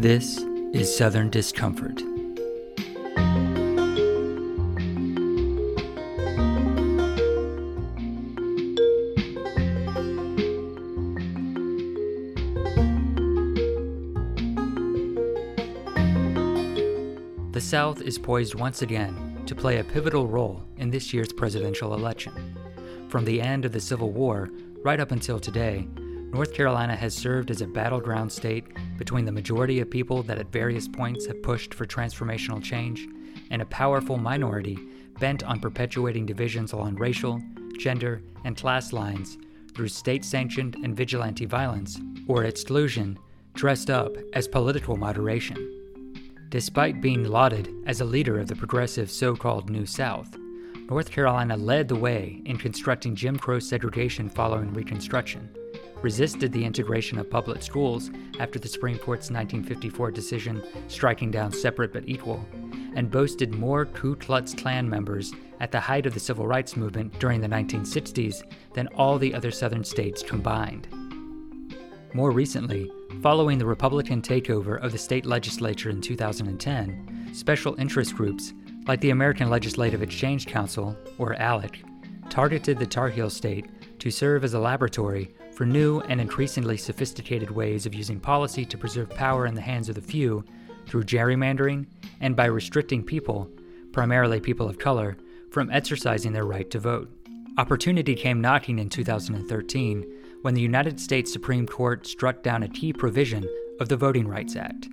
This is Southern Discomfort. The South is poised once again to play a pivotal role in this year's presidential election. From the end of the Civil War right up until today, North Carolina has served as a battleground state between the majority of people that at various points have pushed for transformational change and a powerful minority bent on perpetuating divisions along racial, gender, and class lines through state sanctioned and vigilante violence or exclusion dressed up as political moderation. Despite being lauded as a leader of the progressive so called New South, North Carolina led the way in constructing Jim Crow segregation following Reconstruction, resisted the integration of public schools after the Supreme Court's 1954 decision striking down separate but equal, and boasted more Ku Klux Klan members at the height of the civil rights movement during the 1960s than all the other southern states combined. More recently, following the Republican takeover of the state legislature in 2010, special interest groups like the American Legislative Exchange Council, or ALEC, targeted the Tar Heel State to serve as a laboratory for new and increasingly sophisticated ways of using policy to preserve power in the hands of the few through gerrymandering and by restricting people, primarily people of color, from exercising their right to vote. Opportunity came knocking in 2013 when the United States Supreme Court struck down a key provision of the Voting Rights Act.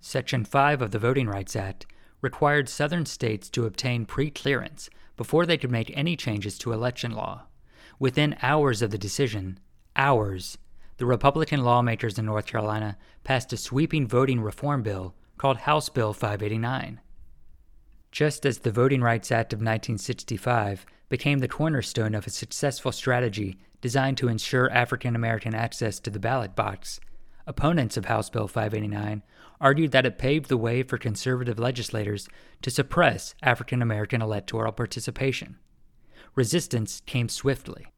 Section 5 of the Voting Rights Act required Southern states to obtain pre clearance before they could make any changes to election law. Within hours of the decision, hours, the Republican lawmakers in North Carolina passed a sweeping voting reform bill called House Bill 589. Just as the Voting Rights Act of 1965 became the cornerstone of a successful strategy designed to ensure African American access to the ballot box, opponents of House Bill 589 argued that it paved the way for conservative legislators to suppress African American electoral participation. Resistance came swiftly.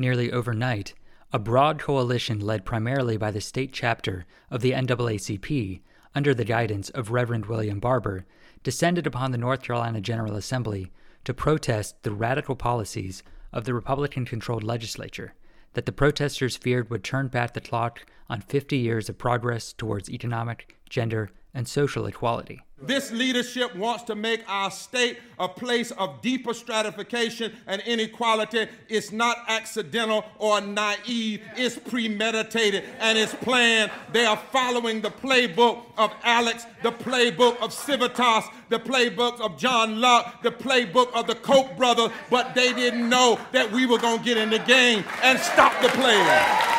Nearly overnight, a broad coalition led primarily by the state chapter of the NAACP, under the guidance of Reverend William Barber, descended upon the North Carolina General Assembly to protest the radical policies of the Republican controlled legislature that the protesters feared would turn back the clock on 50 years of progress towards economic, gender, and social equality. This leadership wants to make our state a place of deeper stratification and inequality. It's not accidental or naive, it's premeditated and it's planned. They are following the playbook of ALEC, the playbook of Civitas, the playbook of John Locke, the playbook of the Koch brothers, but they didn't know that we were going to get in the game and stop the players.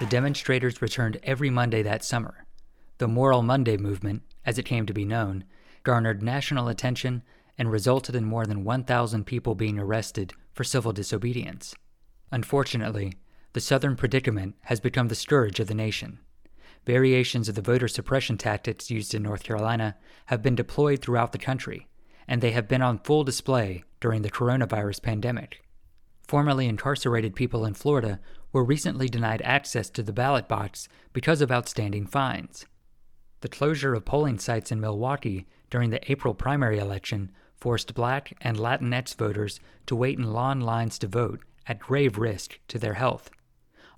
The demonstrators returned every Monday that summer. The Moral Monday movement, as it came to be known, garnered national attention and resulted in more than 1,000 people being arrested for civil disobedience. Unfortunately, the Southern predicament has become the scourge of the nation. Variations of the voter suppression tactics used in North Carolina have been deployed throughout the country, and they have been on full display during the coronavirus pandemic. Formerly incarcerated people in Florida were recently denied access to the ballot box because of outstanding fines. The closure of polling sites in Milwaukee during the April primary election forced black and Latinx voters to wait in long lines to vote at grave risk to their health.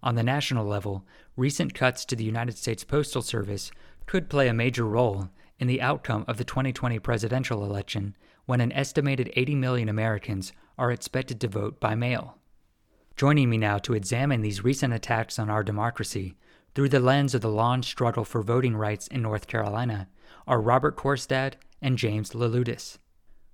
On the national level, recent cuts to the United States Postal Service could play a major role in the outcome of the 2020 presidential election when an estimated 80 million Americans are expected to vote by mail. Joining me now to examine these recent attacks on our democracy through the lens of the long struggle for voting rights in North Carolina are Robert Korstad and James Leloudis.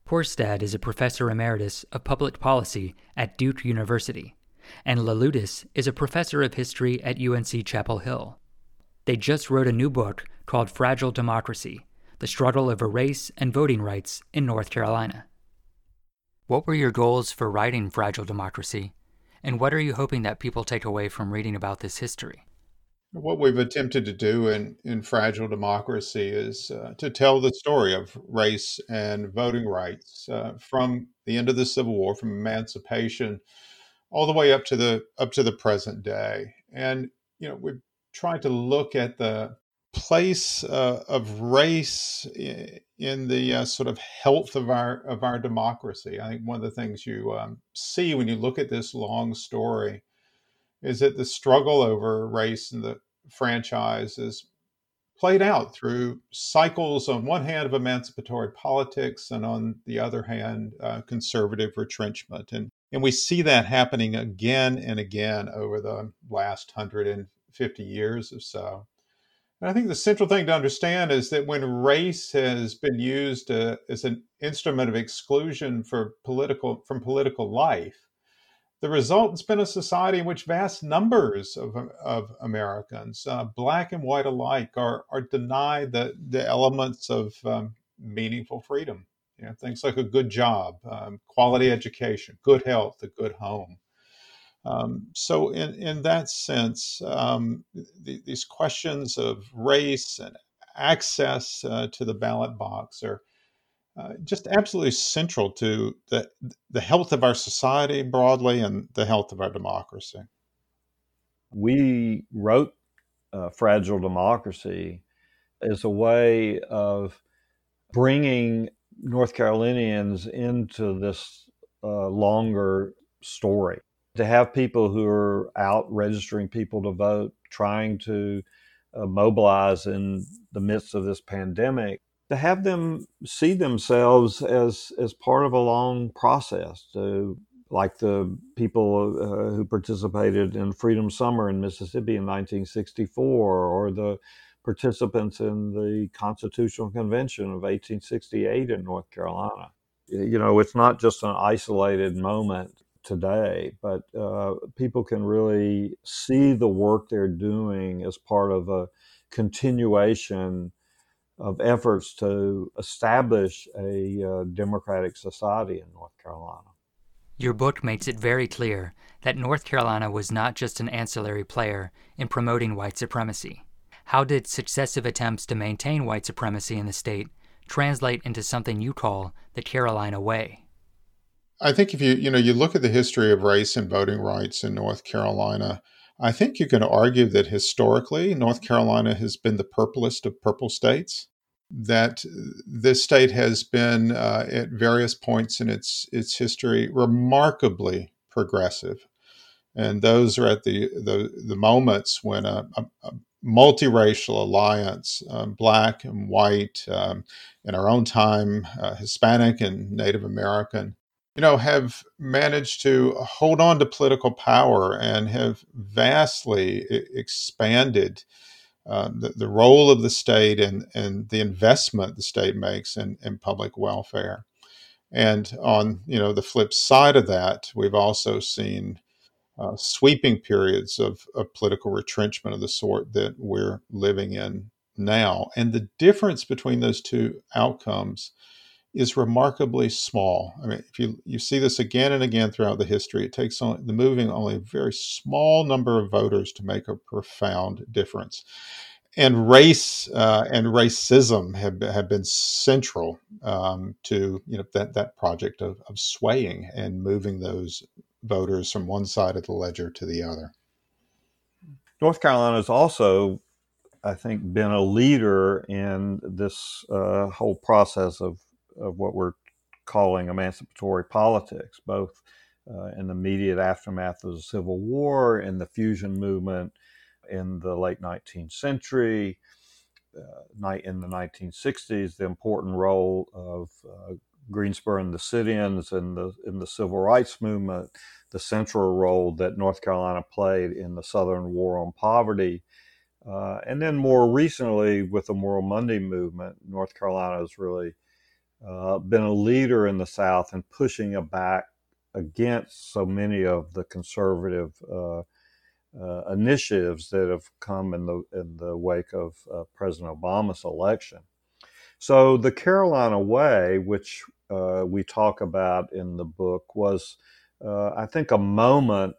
Korstad is a professor emeritus of public policy at Duke University, and Leloudis is a professor of history at UNC Chapel Hill. They just wrote a new book called Fragile Democracy The Struggle Over Race and Voting Rights in North Carolina. What were your goals for writing Fragile Democracy, and what are you hoping that people take away from reading about this history? What we've attempted to do in, in Fragile Democracy is uh, to tell the story of race and voting rights uh, from the end of the Civil War, from emancipation, all the way up to the up to the present day. And, you know, we've tried to look at the place uh, of race in the uh, sort of health of our of our democracy. I think one of the things you um, see when you look at this long story is that the struggle over race in the franchise is played out through cycles on one hand of emancipatory politics and on the other hand uh, conservative retrenchment. And and we see that happening again and again over the last 150 years or so. And I think the central thing to understand is that when race has been used uh, as an instrument of exclusion for political from political life, the result has been a society in which vast numbers of, of Americans, uh, black and white alike, are, are denied the, the elements of um, meaningful freedom. You know, things like a good job, um, quality education, good health, a good home. Um, so, in, in that sense, um, the, these questions of race and access uh, to the ballot box are uh, just absolutely central to the, the health of our society broadly and the health of our democracy. We wrote uh, Fragile Democracy as a way of bringing North Carolinians into this uh, longer story to have people who are out registering people to vote, trying to uh, mobilize in the midst of this pandemic, to have them see themselves as as part of a long process. To like the people uh, who participated in Freedom Summer in Mississippi in 1964, or the participants in the Constitutional Convention of 1868 in North Carolina. You know, it's not just an isolated moment today, but uh, people can really see the work they're doing as part of a continuation of efforts to establish a uh, democratic society in North Carolina. Your book makes it very clear that North Carolina was not just an ancillary player in promoting white supremacy. How did successive attempts to maintain white supremacy in the state translate into something you call the Carolina Way? I think if you you know you look at the history of race and voting rights in North Carolina, I think you can argue that historically North Carolina has been the purplest of purple states. That this state has been uh, at various points in its its history remarkably progressive, and those are at the the, the moments when a, a, a multiracial alliance, um, black and white, um, in our own time, uh, Hispanic and Native American, you know, have managed to hold on to political power and have vastly expanded uh, the, the role of the state and, and the investment the state makes in, in public welfare. And on you know the flip side of that, we've also seen uh, sweeping periods of, of political retrenchment of the sort that we're living in now. And the difference between those two outcomes is remarkably small. I mean, if you you see this again and again throughout the history, it takes only, the moving only a very small number of voters to make a profound difference. And race uh, and racism have have been central um, to you know that that project of, of swaying and moving those voters from one side of the ledger to the other. North Carolina has also, I think, been a leader in this uh, whole process of of what we're calling emancipatory politics, both uh, in the immediate aftermath of the Civil War, in the fusion movement in the late 19th century, uh, in the 1960s, the important role of uh, Greensboro and the sit-ins in the in the civil rights movement, the central role that North Carolina played in the Southern War on Poverty, uh, and then more recently with the Moral Monday movement, North Carolina has really uh, been a leader in the South in pushing back against so many of the conservative uh, uh, initiatives that have come in the in the wake of uh, President Obama's election. So the Carolina Way, which uh, we talk about in the book, was I think a moment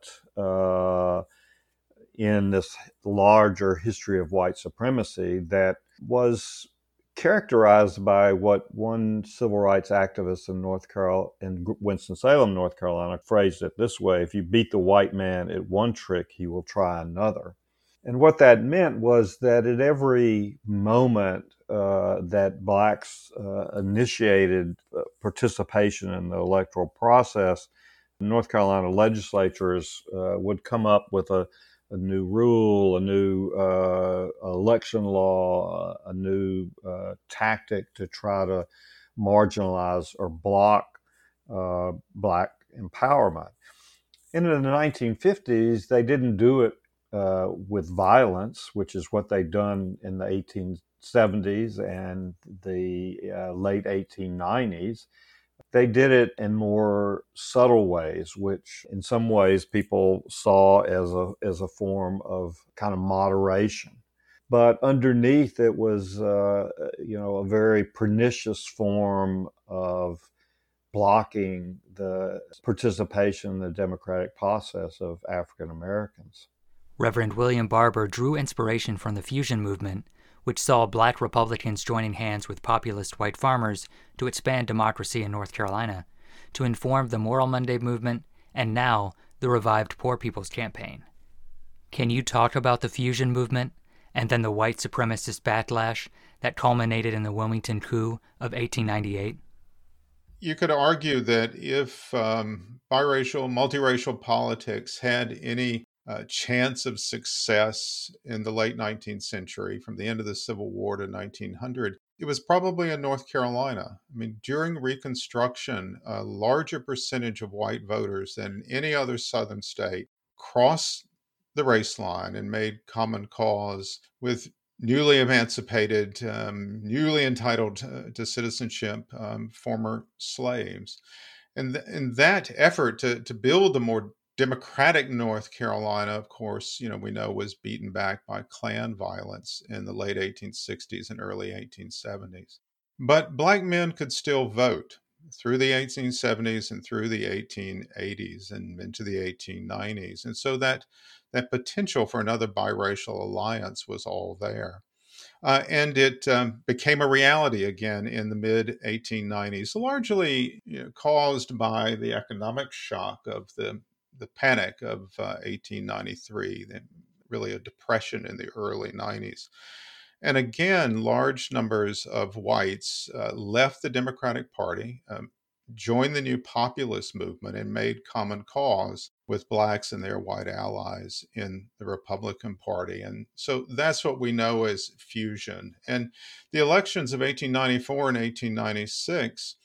in this larger history of white supremacy that was characterized by what one civil rights activist in North Carolina, in Winston-Salem, North Carolina, phrased it this way: "If you beat the white man at one trick, he will try another." And what that meant was that at every moment uh, that blacks uh, initiated uh, participation in the electoral process, North Carolina legislatures uh, would come up with a a new rule, a new uh, election law, a new uh, tactic to try to marginalize or block uh, black empowerment. And in the 1950s, they didn't do it uh, with violence, which is what they'd done in the 1870s and the uh, late 1890s they did it in more subtle ways, which in some ways people saw as a as a form of kind of moderation. But underneath it was, uh, you know, a very pernicious form of blocking the participation in the democratic process of African Americans. Reverend William Barber drew inspiration from the fusion movement which saw black Republicans joining hands with populist white farmers to expand democracy in North Carolina, to inform the Moral Monday movement, and now the revived Poor People's Campaign. Can you talk about the fusion movement and then the white supremacist backlash that culminated in the Wilmington coup of 1898? You could argue that if um, biracial, multiracial politics had any uh, chance of success in the late 19th century, from the end of the Civil War to 1900, it was probably in North Carolina. I mean, during Reconstruction, a larger percentage of white voters than any other Southern state crossed the race line and made common cause with newly emancipated, um, newly entitled uh, to citizenship um, former slaves. And, th- and that effort to, to build a more Democratic North Carolina, of course, you know, we know was beaten back by Klan violence in the late 1860s and early 1870s. But black men could still vote through the 1870s and through the 1880s and into the 1890s. And so that that potential for another biracial alliance was all there. Uh, and it um, became a reality again in the mid 1890s, largely you know, caused by the economic shock of the the panic of uh, 1893, really a depression in the early 90s. And again, large numbers of whites uh, left the Democratic Party, um, joined the new populist movement, and made common cause with blacks and their white allies in the Republican Party. And so that's what we know as fusion. And the elections of 1894 and 1896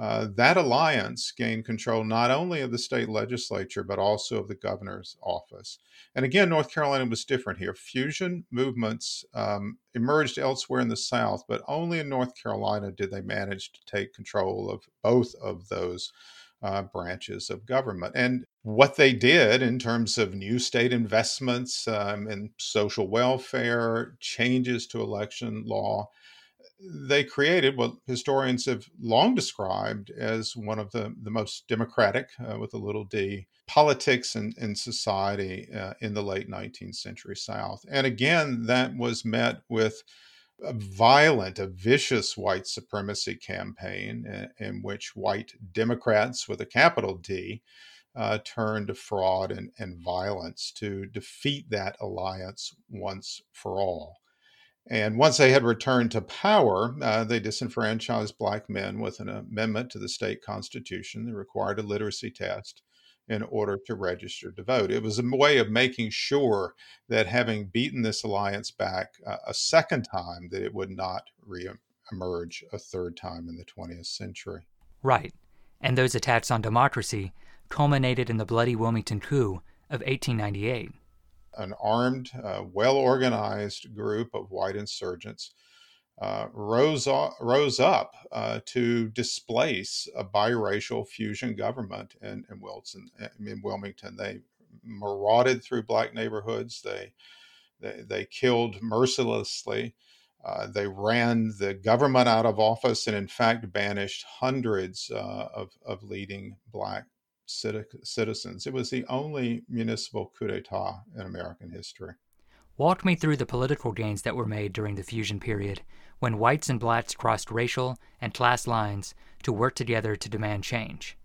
uh, that alliance gained control not only of the state legislature, but also of the governor's office. And again, North Carolina was different here. Fusion movements um, emerged elsewhere in the South, but only in North Carolina did they manage to take control of both of those uh, branches of government. And what they did in terms of new state investments um, in social welfare, changes to election law, they created what historians have long described as one of the, the most democratic, uh, with a little d, politics and, and society uh, in the late 19th century South. And again, that was met with a violent, a vicious white supremacy campaign in, uh, in which white Democrats with a capital D uh, turned to fraud and, and violence to defeat that alliance once for all. And once they had returned to power, uh, they disenfranchised black men with an amendment to the state constitution that required a literacy test in order to register to vote. It was a way of making sure that having beaten this alliance back uh, a second time, that it would not re-emerge a third time in the 20th century. Right. And those attacks on democracy culminated in the bloody Wilmington coup of 1898 an armed, uh, well organized group of white insurgents uh, rose, rose up uh, to displace a biracial fusion government in, in, Wilson, in Wilmington. They marauded through black neighborhoods. They, they, they killed mercilessly. Uh, they ran the government out of office and, in fact, banished hundreds uh, of, of leading black citizens. It was the only municipal coup d'etat in American history. Walk me through the political gains that were made during the fusion period, when whites and blacks crossed racial and class lines to work together to demand change.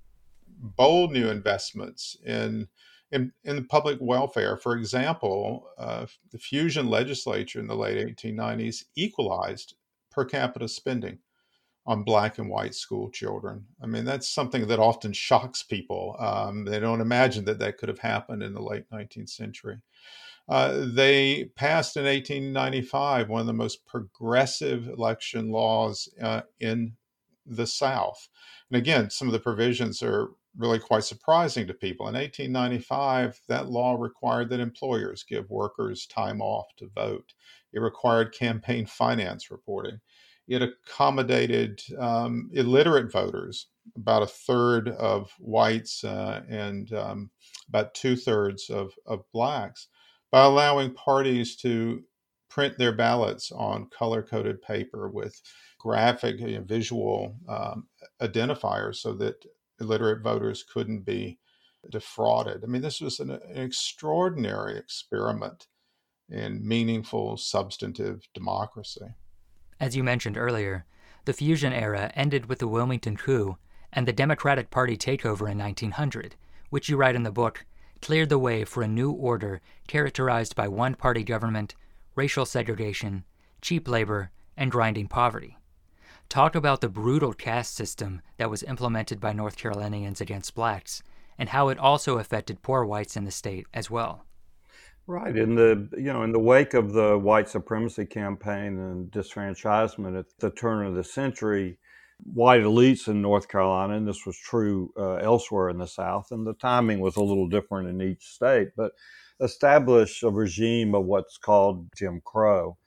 Bold new investments in in, in public welfare. For example, uh, the fusion legislature in the late 1890s equalized per capita spending on black and white school children. I mean, that's something that often shocks people. Um, they don't imagine that that could have happened in the late 19th century. Uh, they passed in 1895 one of the most progressive election laws uh, in the South. And again, some of the provisions are really quite surprising to people. In 1895, that law required that employers give workers time off to vote. It required campaign finance reporting. It accommodated um, illiterate voters, about a third of whites uh, and um, about two thirds of, of blacks, by allowing parties to print their ballots on color coded paper with graphic you know, visual um, identifiers so that illiterate voters couldn't be defrauded. I mean, this was an, an extraordinary experiment in meaningful, substantive democracy. As you mentioned earlier, the fusion era ended with the Wilmington coup and the Democratic Party takeover in 1900, which you write in the book cleared the way for a new order characterized by one party government, racial segregation, cheap labor, and grinding poverty. Talk about the brutal caste system that was implemented by North Carolinians against blacks and how it also affected poor whites in the state as well. Right. In the you know, in the wake of the white supremacy campaign and disfranchisement at the turn of the century, white elites in North Carolina, and this was true uh, elsewhere in the South, and the timing was a little different in each state, but established a regime of what's called Jim Crow.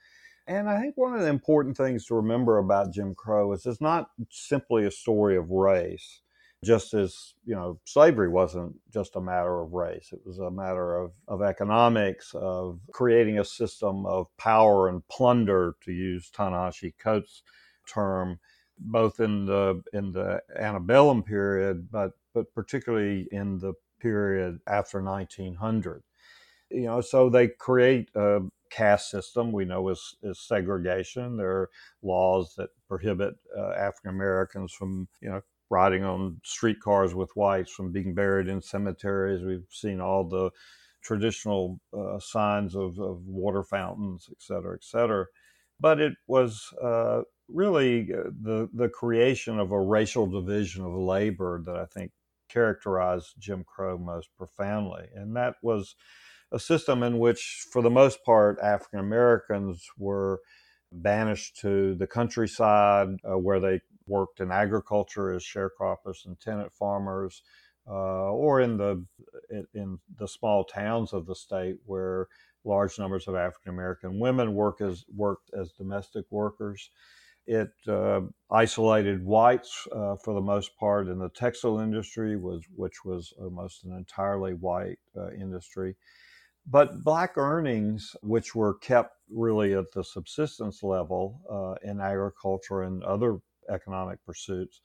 And I think one of the important things to remember about Jim Crow is it's not simply a story of race, just as, you know, slavery wasn't just a matter of race. It was a matter of, of economics, of creating a system of power and plunder, to use Ta-Nehisi Coates' term, both in the in the antebellum period, but but particularly in the period after 1900 you know so they create a, caste system we know is, is segregation. There are laws that prohibit uh, African Americans from, you know, riding on streetcars with whites, from being buried in cemeteries. We've seen all the traditional uh, signs of, of, water fountains, et cetera, et cetera. But it was uh, really uh, the the creation of a racial division of labor that I think characterized Jim Crow most profoundly, and that was a system in which, for the most part, African Americans were banished to the countryside uh, where they worked in agriculture as sharecroppers and tenant farmers, uh, or in the in the small towns of the state where large numbers of African American women work as worked as domestic workers. It uh, isolated whites uh, for the most part in the textile industry, was which was almost an entirely white uh, industry. But black earnings, which were kept really at the subsistence level uh, in agriculture and other economic pursuits,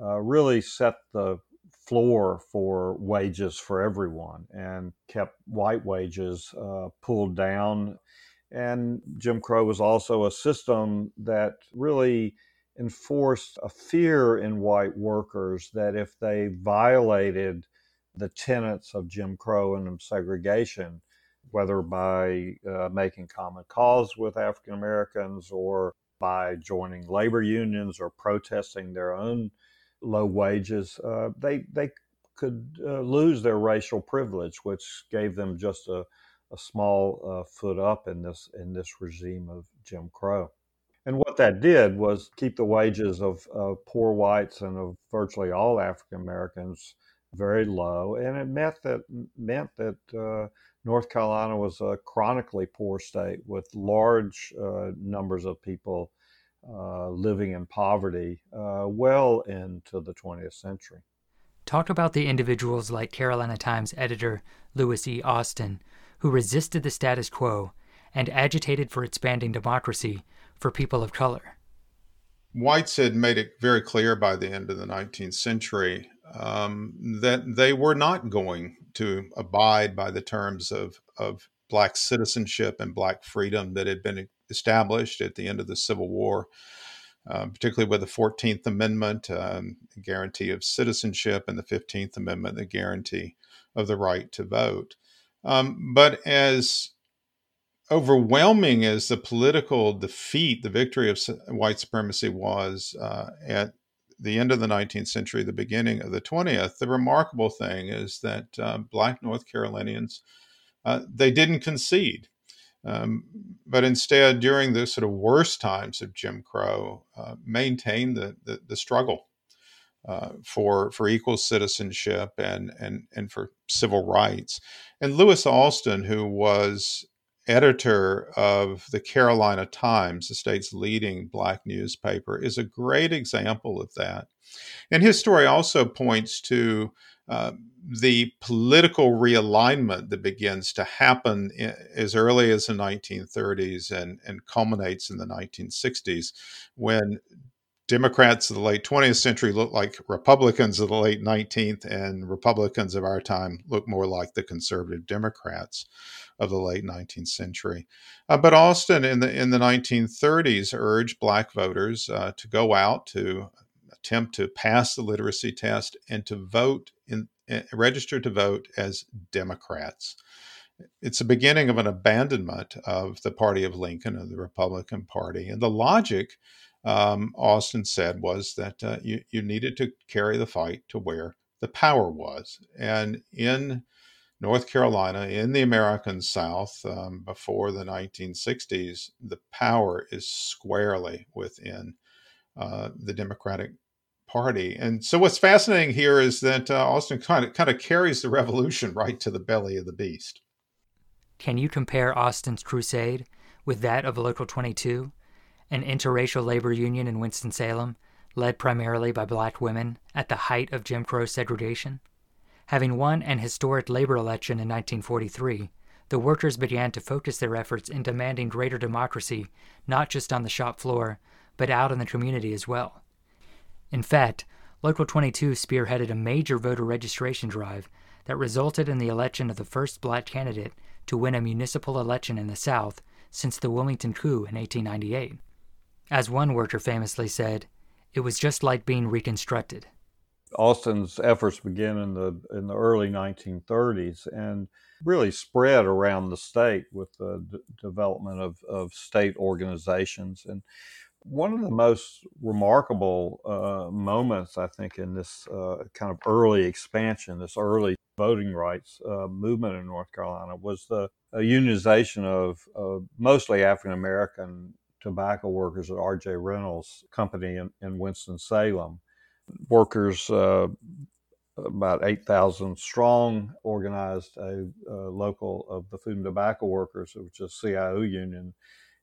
uh, really set the floor for wages for everyone and kept white wages uh, pulled down. And Jim Crow was also a system that really enforced a fear in white workers that if they violated the tenets of Jim Crow and segregation, whether by uh, making common cause with African Americans or by joining labor unions or protesting their own low wages, uh, they they could uh, lose their racial privilege, which gave them just a, a small uh, foot up in this in this regime of Jim Crow. And what that did was keep the wages of, of poor whites and of virtually all African Americans very low, and it meant that meant that uh, North Carolina was a chronically poor state with large uh, numbers of people uh, living in poverty uh, well into the 20th century. Talk about the individuals like Carolina Times editor Louis E. Austin, who resisted the status quo and agitated for expanding democracy for people of color. Whites had made it very clear by the end of the 19th century um, that they were not going to abide by the terms of, of black citizenship and black freedom that had been established at the end of the Civil War, uh, particularly with the 14th Amendment, um, the guarantee of citizenship, and the 15th Amendment, the guarantee of the right to vote. Um, but as overwhelming as the political defeat, the victory of white supremacy was uh, at the end of the 19th century, the beginning of the 20th, the remarkable thing is that uh, Black North Carolinians uh, they didn't concede, um, but instead, during the sort of worst times of Jim Crow, uh, maintained the, the, the struggle uh, for for equal citizenship and and and for civil rights. And Louis Austin, who was editor of the Carolina Times, the state's leading black newspaper, is a great example of that. And his story also points to uh, the political realignment that begins to happen in, as early as the 1930s and, and culminates in the 1960s when Democrats of the late 20th century look like Republicans of the late 19th, and Republicans of our time look more like the conservative Democrats of the late 19th century. Uh, but Austin in the in the 1930s urged black voters uh, to go out to attempt to pass the literacy test and to vote in uh, register to vote as Democrats. It's the beginning of an abandonment of the party of Lincoln, of the Republican Party. And the logic, um, Austin said, was that uh, you, you needed to carry the fight to where the power was. And in North Carolina, in the American South, um, before the 1960s, the power is squarely within uh, the Democratic Party. And so, what's fascinating here is that uh, Austin kind of kind of carries the revolution right to the belly of the beast. Can you compare Austin's crusade with that of Local 22, an interracial labor union in Winston Salem, led primarily by black women at the height of Jim Crow segregation? Having won an historic labor election in 1943, the workers began to focus their efforts in demanding greater democracy, not just on the shop floor, but out in the community as well. In fact, Local 22 spearheaded a major voter registration drive that resulted in the election of the first black candidate to win a municipal election in the South since the Wilmington coup in 1898. As one worker famously said, it was just like being reconstructed. Austin's efforts began in the in the early 1930s and really spread around the state with the d- development of, of state organizations. And one of the most remarkable uh, moments, I think, in this uh, kind of early expansion, this early voting rights uh, movement in North Carolina, was the unionization of mostly African American tobacco workers at R.J. Reynolds Company in, in Winston Salem workers, uh, about 8,000 strong, organized a, a, local of the Food and Tobacco Workers, which is CIO union,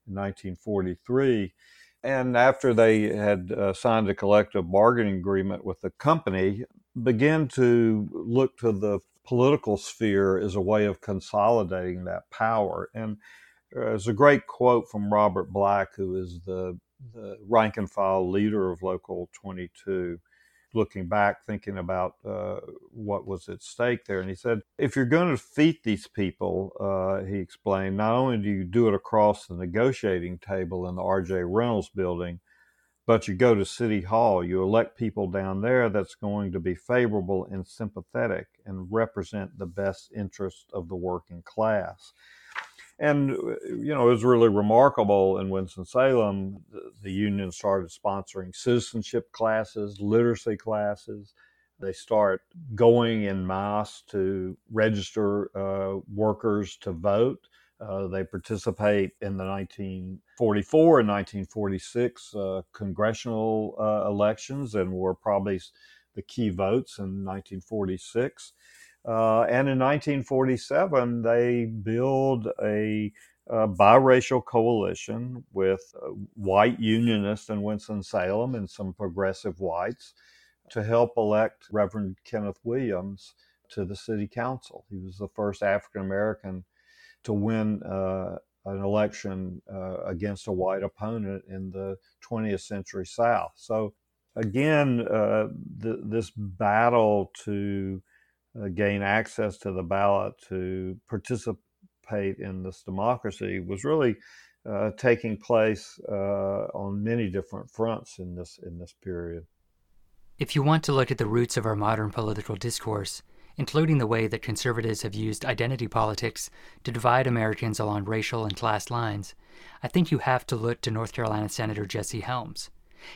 in 1943. And after they had uh, signed a collective bargaining agreement with the company, began to look to the political sphere as a way of consolidating that power. And there's a great quote from Robert Black, who is the, the rank and file leader of Local 22 looking back, thinking about uh, what was at stake there. And he said, if you're going to defeat these people, uh, he explained, not only do you do it across the negotiating table in the R.J. Reynolds building, but you go to City Hall, you elect people down there that's going to be favorable and sympathetic and represent the best interests of the working class. And, you know, it was really remarkable in Winston-Salem. The, the union started sponsoring citizenship classes, literacy classes. They start going in mass to register uh, workers to vote. Uh, they participate in the 1944 and 1946 uh, congressional uh, elections and were probably the key votes in 1946. Uh, and in 1947, they build a, a biracial coalition with uh, white unionists in Winston-Salem and some progressive whites to help elect Reverend Kenneth Williams to the city council. He was the first African American to win uh, an election uh, against a white opponent in the 20th century South. So, again, uh, th- this battle to gain access to the ballot to participate in this democracy was really uh, taking place uh, on many different fronts in this in this period. If you want to look at the roots of our modern political discourse, including the way that conservatives have used identity politics to divide Americans along racial and class lines, I think you have to look to North Carolina Senator Jesse Helms.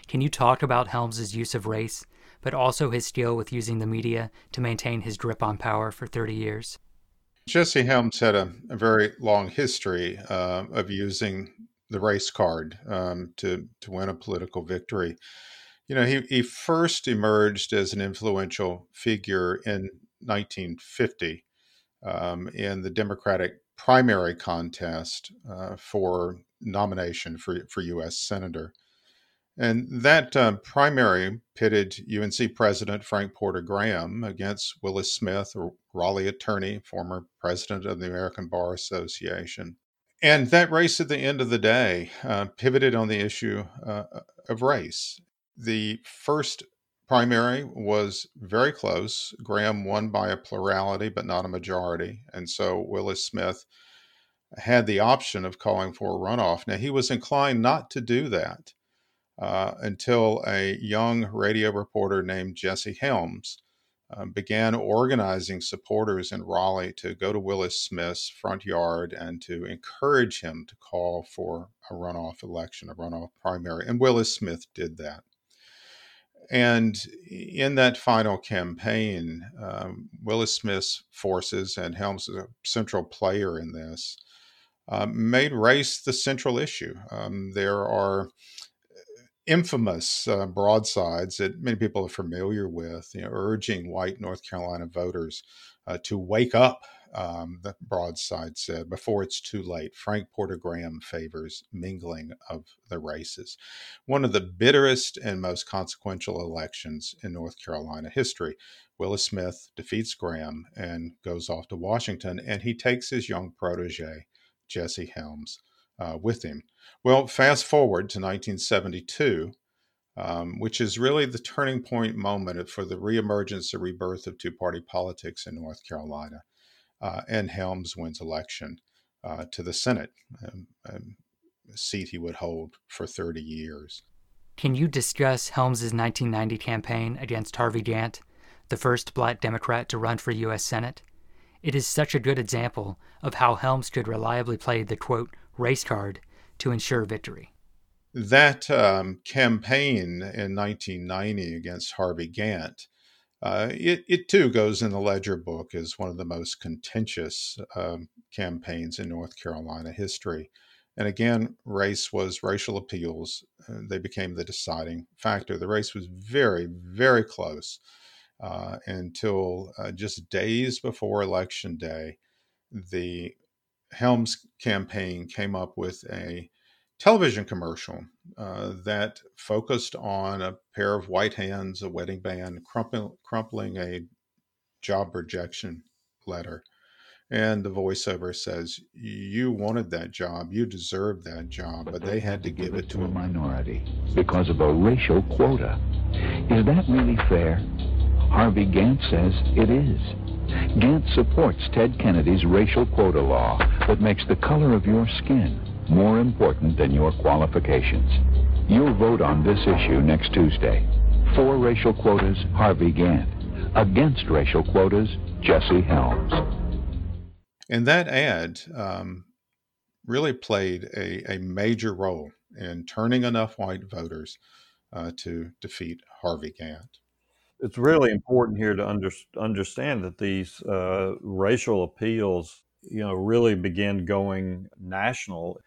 Can you talk about Helms's use of race, but also his skill with using the media to maintain his grip on power for 30 years? Jesse Helms had a, a very long history uh, of using the race card um, to to win a political victory. You know, he, he first emerged as an influential figure in 1950 um, in the Democratic primary contest uh, for nomination for, for U.S. Senator. And that uh, primary pitted UNC President Frank Porter Graham against Willis Smith, a Raleigh attorney, former president of the American Bar Association. And that race at the end of the day uh, pivoted on the issue uh, of race. The first primary was very close. Graham won by a plurality, but not a majority. And so Willis Smith had the option of calling for a runoff. Now, he was inclined not to do that uh, until a young radio reporter named Jesse Helms uh, began organizing supporters in Raleigh to go to Willis Smith's front yard and to encourage him to call for a runoff election, a runoff primary. And Willis Smith did that. And in that final campaign, um, Willis Smith's forces, and Helms is a central player in this, uh, made race the central issue. Um, there are infamous uh, broadsides that many people are familiar with, you know, urging white North Carolina voters uh, to wake up um, the broadside said, before it's too late, Frank Porter Graham favors mingling of the races. One of the bitterest and most consequential elections in North Carolina history. Willis Smith defeats Graham and goes off to Washington, and he takes his young protege, Jesse Helms, uh, with him. Well, fast forward to 1972. Um, which is really the turning point moment for the reemergence or rebirth of two party politics in North Carolina uh, and Helms wins election uh, to the Senate, um, um, a seat he would hold for 30 years. Can you discuss Helms's 1990 campaign against Harvey Gantt, the first black Democrat to run for U.S. Senate? It is such a good example of how Helms could reliably play the quote race card to ensure victory. That um, campaign in 1990 against Harvey Gantt uh, it, it too goes in the Ledger book as one of the most contentious um, campaigns in North Carolina history. And again, race was racial appeals. Uh, they became the deciding factor. The race was very, very close uh, until uh, just days before Election Day. The Helms campaign came up with a television commercial uh, that focused on a pair of white hands, a wedding band, crumpling, crumpling a job rejection letter. And the voiceover says, You wanted that job, you deserved that job, but, but they had to give it to a minority because of a racial quota. Is that really fair? Harvey Gantt says it is. Gantt supports Ted Kennedy's racial quota law that makes the color of your skin more important than your qualifications. You'll vote on this issue next Tuesday. For racial quotas, Harvey Gantt. Against racial quotas, Jesse Helms. And that ad um, really played a, a major role in turning enough white voters uh, to defeat Harvey Gantt. It's really important here to under, understand that these uh, racial appeals, you know, really began going national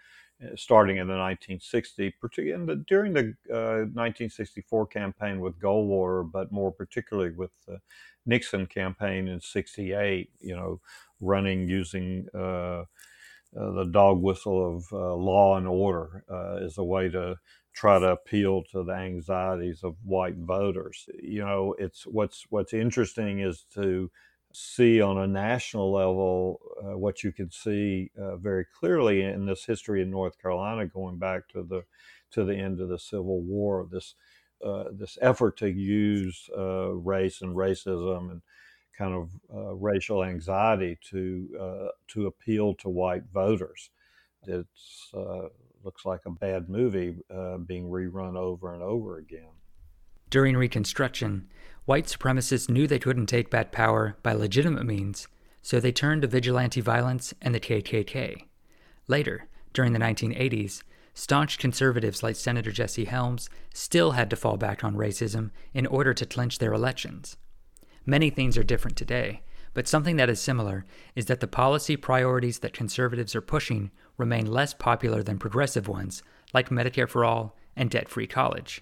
uh, starting in the 1960s, particularly the, during the uh, 1964 campaign with Goldwater, but more particularly with the Nixon campaign in '68. You know, running using uh, uh, the dog whistle of uh, law and order uh, as a way to try to appeal to the anxieties of white voters. You know, it's what's what's interesting is to see on a national level uh, what you can see uh, very clearly in this history in North Carolina, going back to the to the end of the Civil War. This uh, this effort to use uh, race and racism and kind of uh, racial anxiety to uh, to appeal to white voters. It looks like a bad movie being rerun over and over again. During Reconstruction, white supremacists knew they couldn't take back power by legitimate means, so they turned to vigilante violence and the KKK. Later, during the 1980s, staunch conservatives like Senator Jesse Helms still had to fall back on racism in order to clinch their elections. Many things are different today, but something that is similar is that the policy priorities that conservatives are pushing remain less popular than progressive ones, like Medicare for All and debt free college.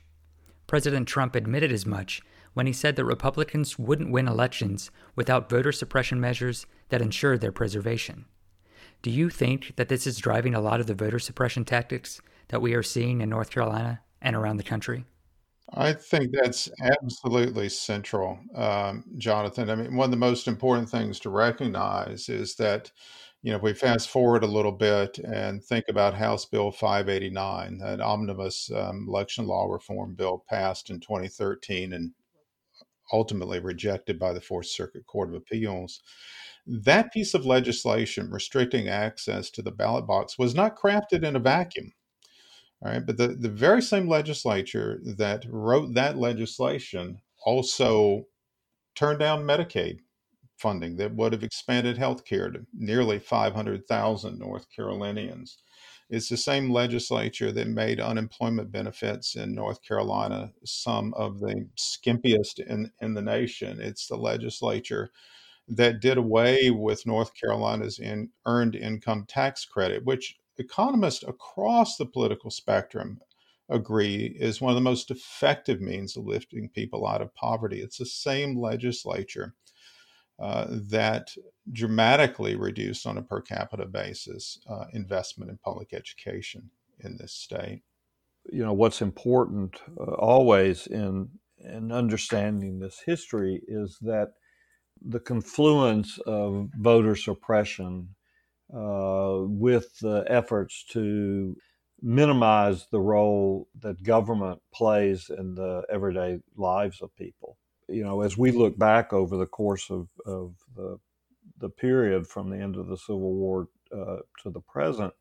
President Trump admitted as much when he said that Republicans wouldn't win elections without voter suppression measures that ensure their preservation. Do you think that this is driving a lot of the voter suppression tactics that we are seeing in North Carolina and around the country? I think that's absolutely central, um, Jonathan. I mean, one of the most important things to recognize is that, you know, if we fast forward a little bit and think about House Bill 589, an omnibus um, election law reform bill passed in 2013 and ultimately rejected by the Fourth Circuit Court of Appeals. That mm-hmm. piece of legislation restricting access to the ballot box was not crafted in a vacuum. All right, but the, the very same legislature that wrote that legislation also turned down Medicaid funding that would have expanded health care to nearly 500,000 North Carolinians. It's the same legislature that made unemployment benefits in North Carolina some of the skimpiest in, in the nation. It's the legislature that did away with North Carolina's in, earned income tax credit, which economists across the political spectrum agree is one of the most effective means of lifting people out of poverty. It's the same legislature uh, that dramatically reduced on a per capita basis uh, investment in public education in this state. You know, what's important uh, always in, in understanding this history is that the confluence of voter suppression uh, with the efforts to minimize the role that government plays in the everyday lives of people. You know, as we look back over the course of, of the, the period from the end of the Civil War uh, to the present,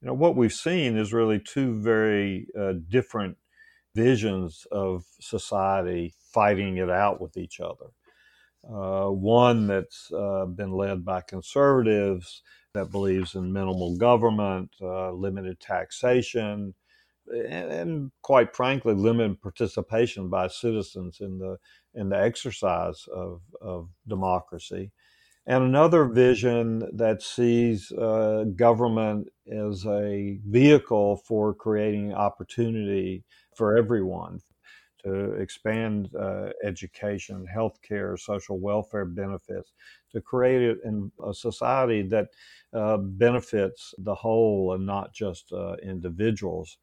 you know, what we've seen is really two very uh, different visions of society fighting it out with each other. Uh, one that's uh, been led by conservatives that believes in minimal government, uh, limited taxation, and, and, quite frankly, limited participation by citizens in the in the exercise of, of democracy. And another vision that sees uh, government as a vehicle for creating opportunity for everyone, to expand uh, education, healthcare, social welfare benefits, to create a, a society that uh, benefits the whole and not just uh, individuals.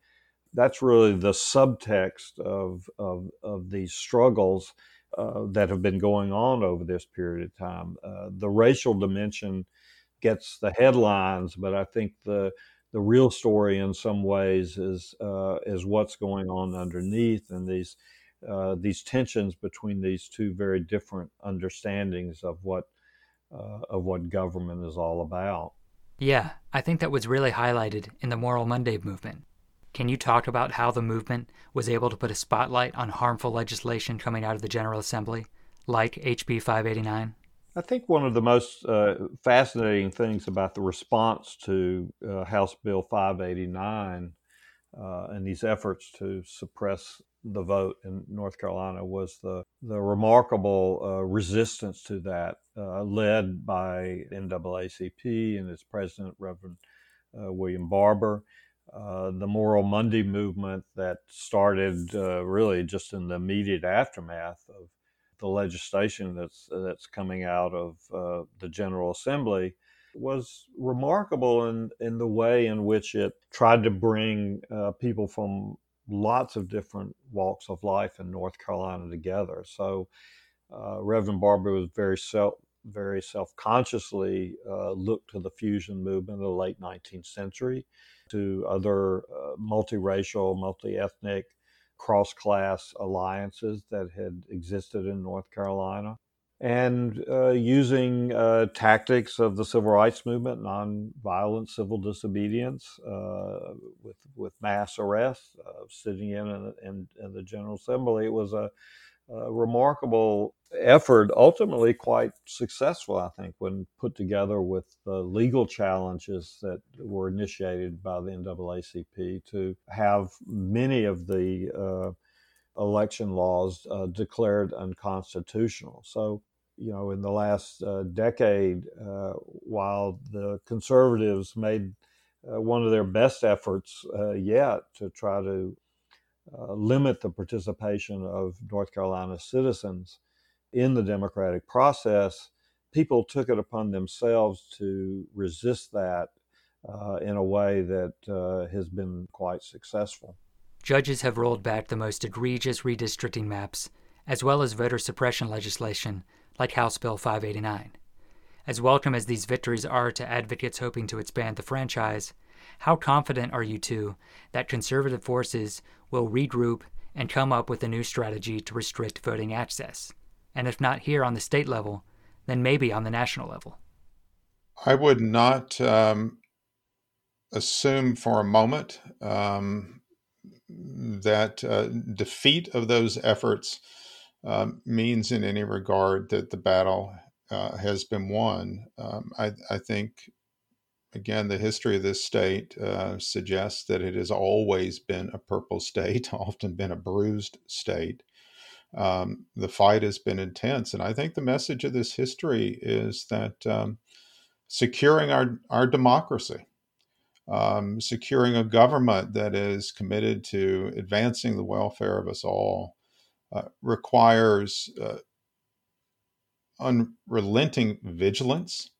That's really the subtext of, of, of these struggles uh, that have been going on over this period of time. Uh, the racial dimension gets the headlines, but I think the the real story in some ways is uh, is what's going on underneath and these uh, these tensions between these two very different understandings of what uh, of what government is all about. Yeah, I think that was really highlighted in the Moral Monday movement. Can you talk about how the movement was able to put a spotlight on harmful legislation coming out of the General Assembly, like HB 589? I think one of the most uh, fascinating things about the response to uh, House Bill 589 uh, and these efforts to suppress the vote in North Carolina was the the remarkable uh, resistance to that, uh, led by NAACP and its president, Reverend uh, William Barber. Uh, the Moral Monday movement that started uh, really just in the immediate aftermath of the legislation that's that's coming out of uh, the General Assembly was remarkable in, in the way in which it tried to bring people from lots of different walks of life in North Carolina together. So uh, Reverend Barber was very self very self consciously uh, looked to the fusion movement of the late 19th century, to other uh, multiracial, multi ethnic, cross class alliances that had existed in North Carolina. and uh, using uh, tactics of the civil rights movement, nonviolent civil disobedience, uh, with with mass arrests, uh, sitting in, in, in the General Assembly. It was a, remarkable effort, ultimately quite successful, I think, when put together with the legal challenges that were initiated by the NAACP to have many of the uh, election laws uh, declared unconstitutional. So, you know, in the last uh, decade, uh, while the conservatives made uh, one of their best efforts yet to try to uh, limit the participation of North Carolina citizens in the democratic process, people took it upon themselves to resist that in a way that has been quite successful judges have rolled back the most egregious redistricting maps, as well as voter suppression legislation like House Bill 589. As welcome as these victories are to advocates hoping to expand the franchise, how confident are you two that conservative forces will regroup and come up with a new strategy to restrict voting access? And if not here on the state level, then maybe on the national level? I would not um, assume for a moment um, that uh, defeat of those efforts um, means in any regard that the battle uh, has been won. Um, I, I, think, again, the history of this state uh, suggests that it has always been a purple state, often been a bruised state. Um, the fight has been intense. And I think the message of this history is that um, securing our, our democracy, um, securing a government that is committed to advancing the welfare of us all uh, requires uh, unrelenting vigilance.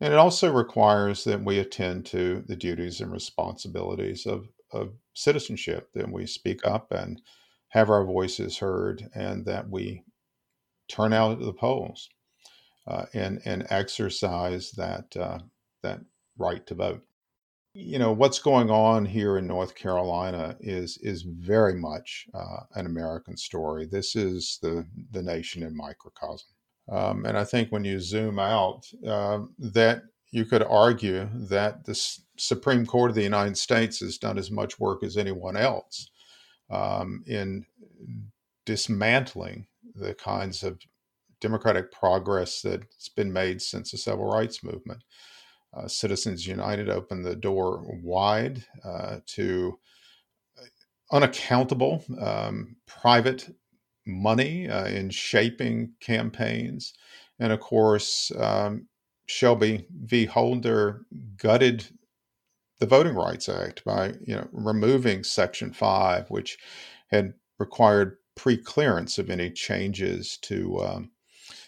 And it also requires that we attend to the duties and responsibilities of, of citizenship, that we speak up and have our voices heard, and that we turn out at the polls uh, and, and exercise that, uh, that right to vote you know what's going on here in North Carolina is is very much uh, an American story. This is the the nation in microcosm, um, and I think when you zoom out, uh, that you could argue that the Supreme Court of the United States has done as much work as anyone else um, in dismantling the kinds of democratic progress that's been made since the civil rights movement. Uh, Citizens United opened the door wide uh, to unaccountable um, private money uh, in shaping campaigns. And of course, um, Shelby v. Holder gutted the Voting Rights Act by you know removing Section 5, which had required pre-clearance of any changes to um,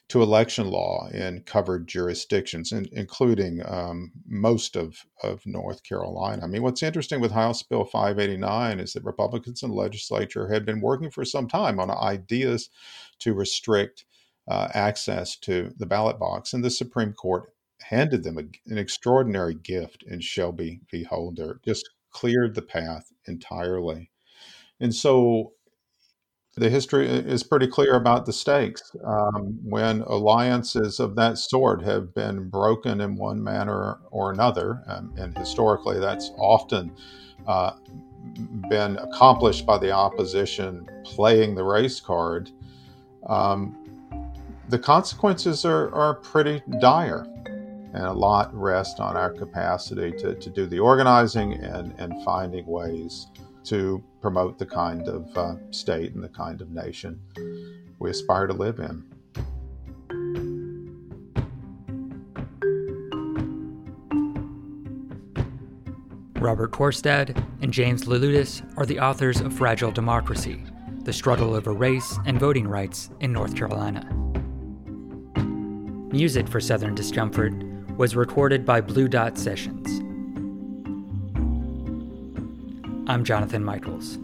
to election law in covered jurisdictions, in, including um, most of, of North Carolina. I mean, what's interesting with House Bill 589 is that Republicans in the legislature had been working for some time on ideas to restrict uh, access to the ballot box, and the Supreme Court handed them a, an extraordinary gift in Shelby v. Holder, just cleared the path entirely. And so the history is pretty clear about the stakes. Um, when alliances of that sort have been broken in one manner or another, um, and historically that's often uh, been accomplished by the opposition playing the race card, um, the consequences are, are pretty dire. And a lot rest on our capacity to, to do the organizing and, and finding ways to promote the kind of uh, state and the kind of nation we aspire to live in. Robert Korstad and James Leloudis are the authors of Fragile Democracy The Struggle Over Race and Voting Rights in North Carolina. Music for Southern Discomfort was recorded by Blue Dot Sessions. I'm Jonathan Michaels.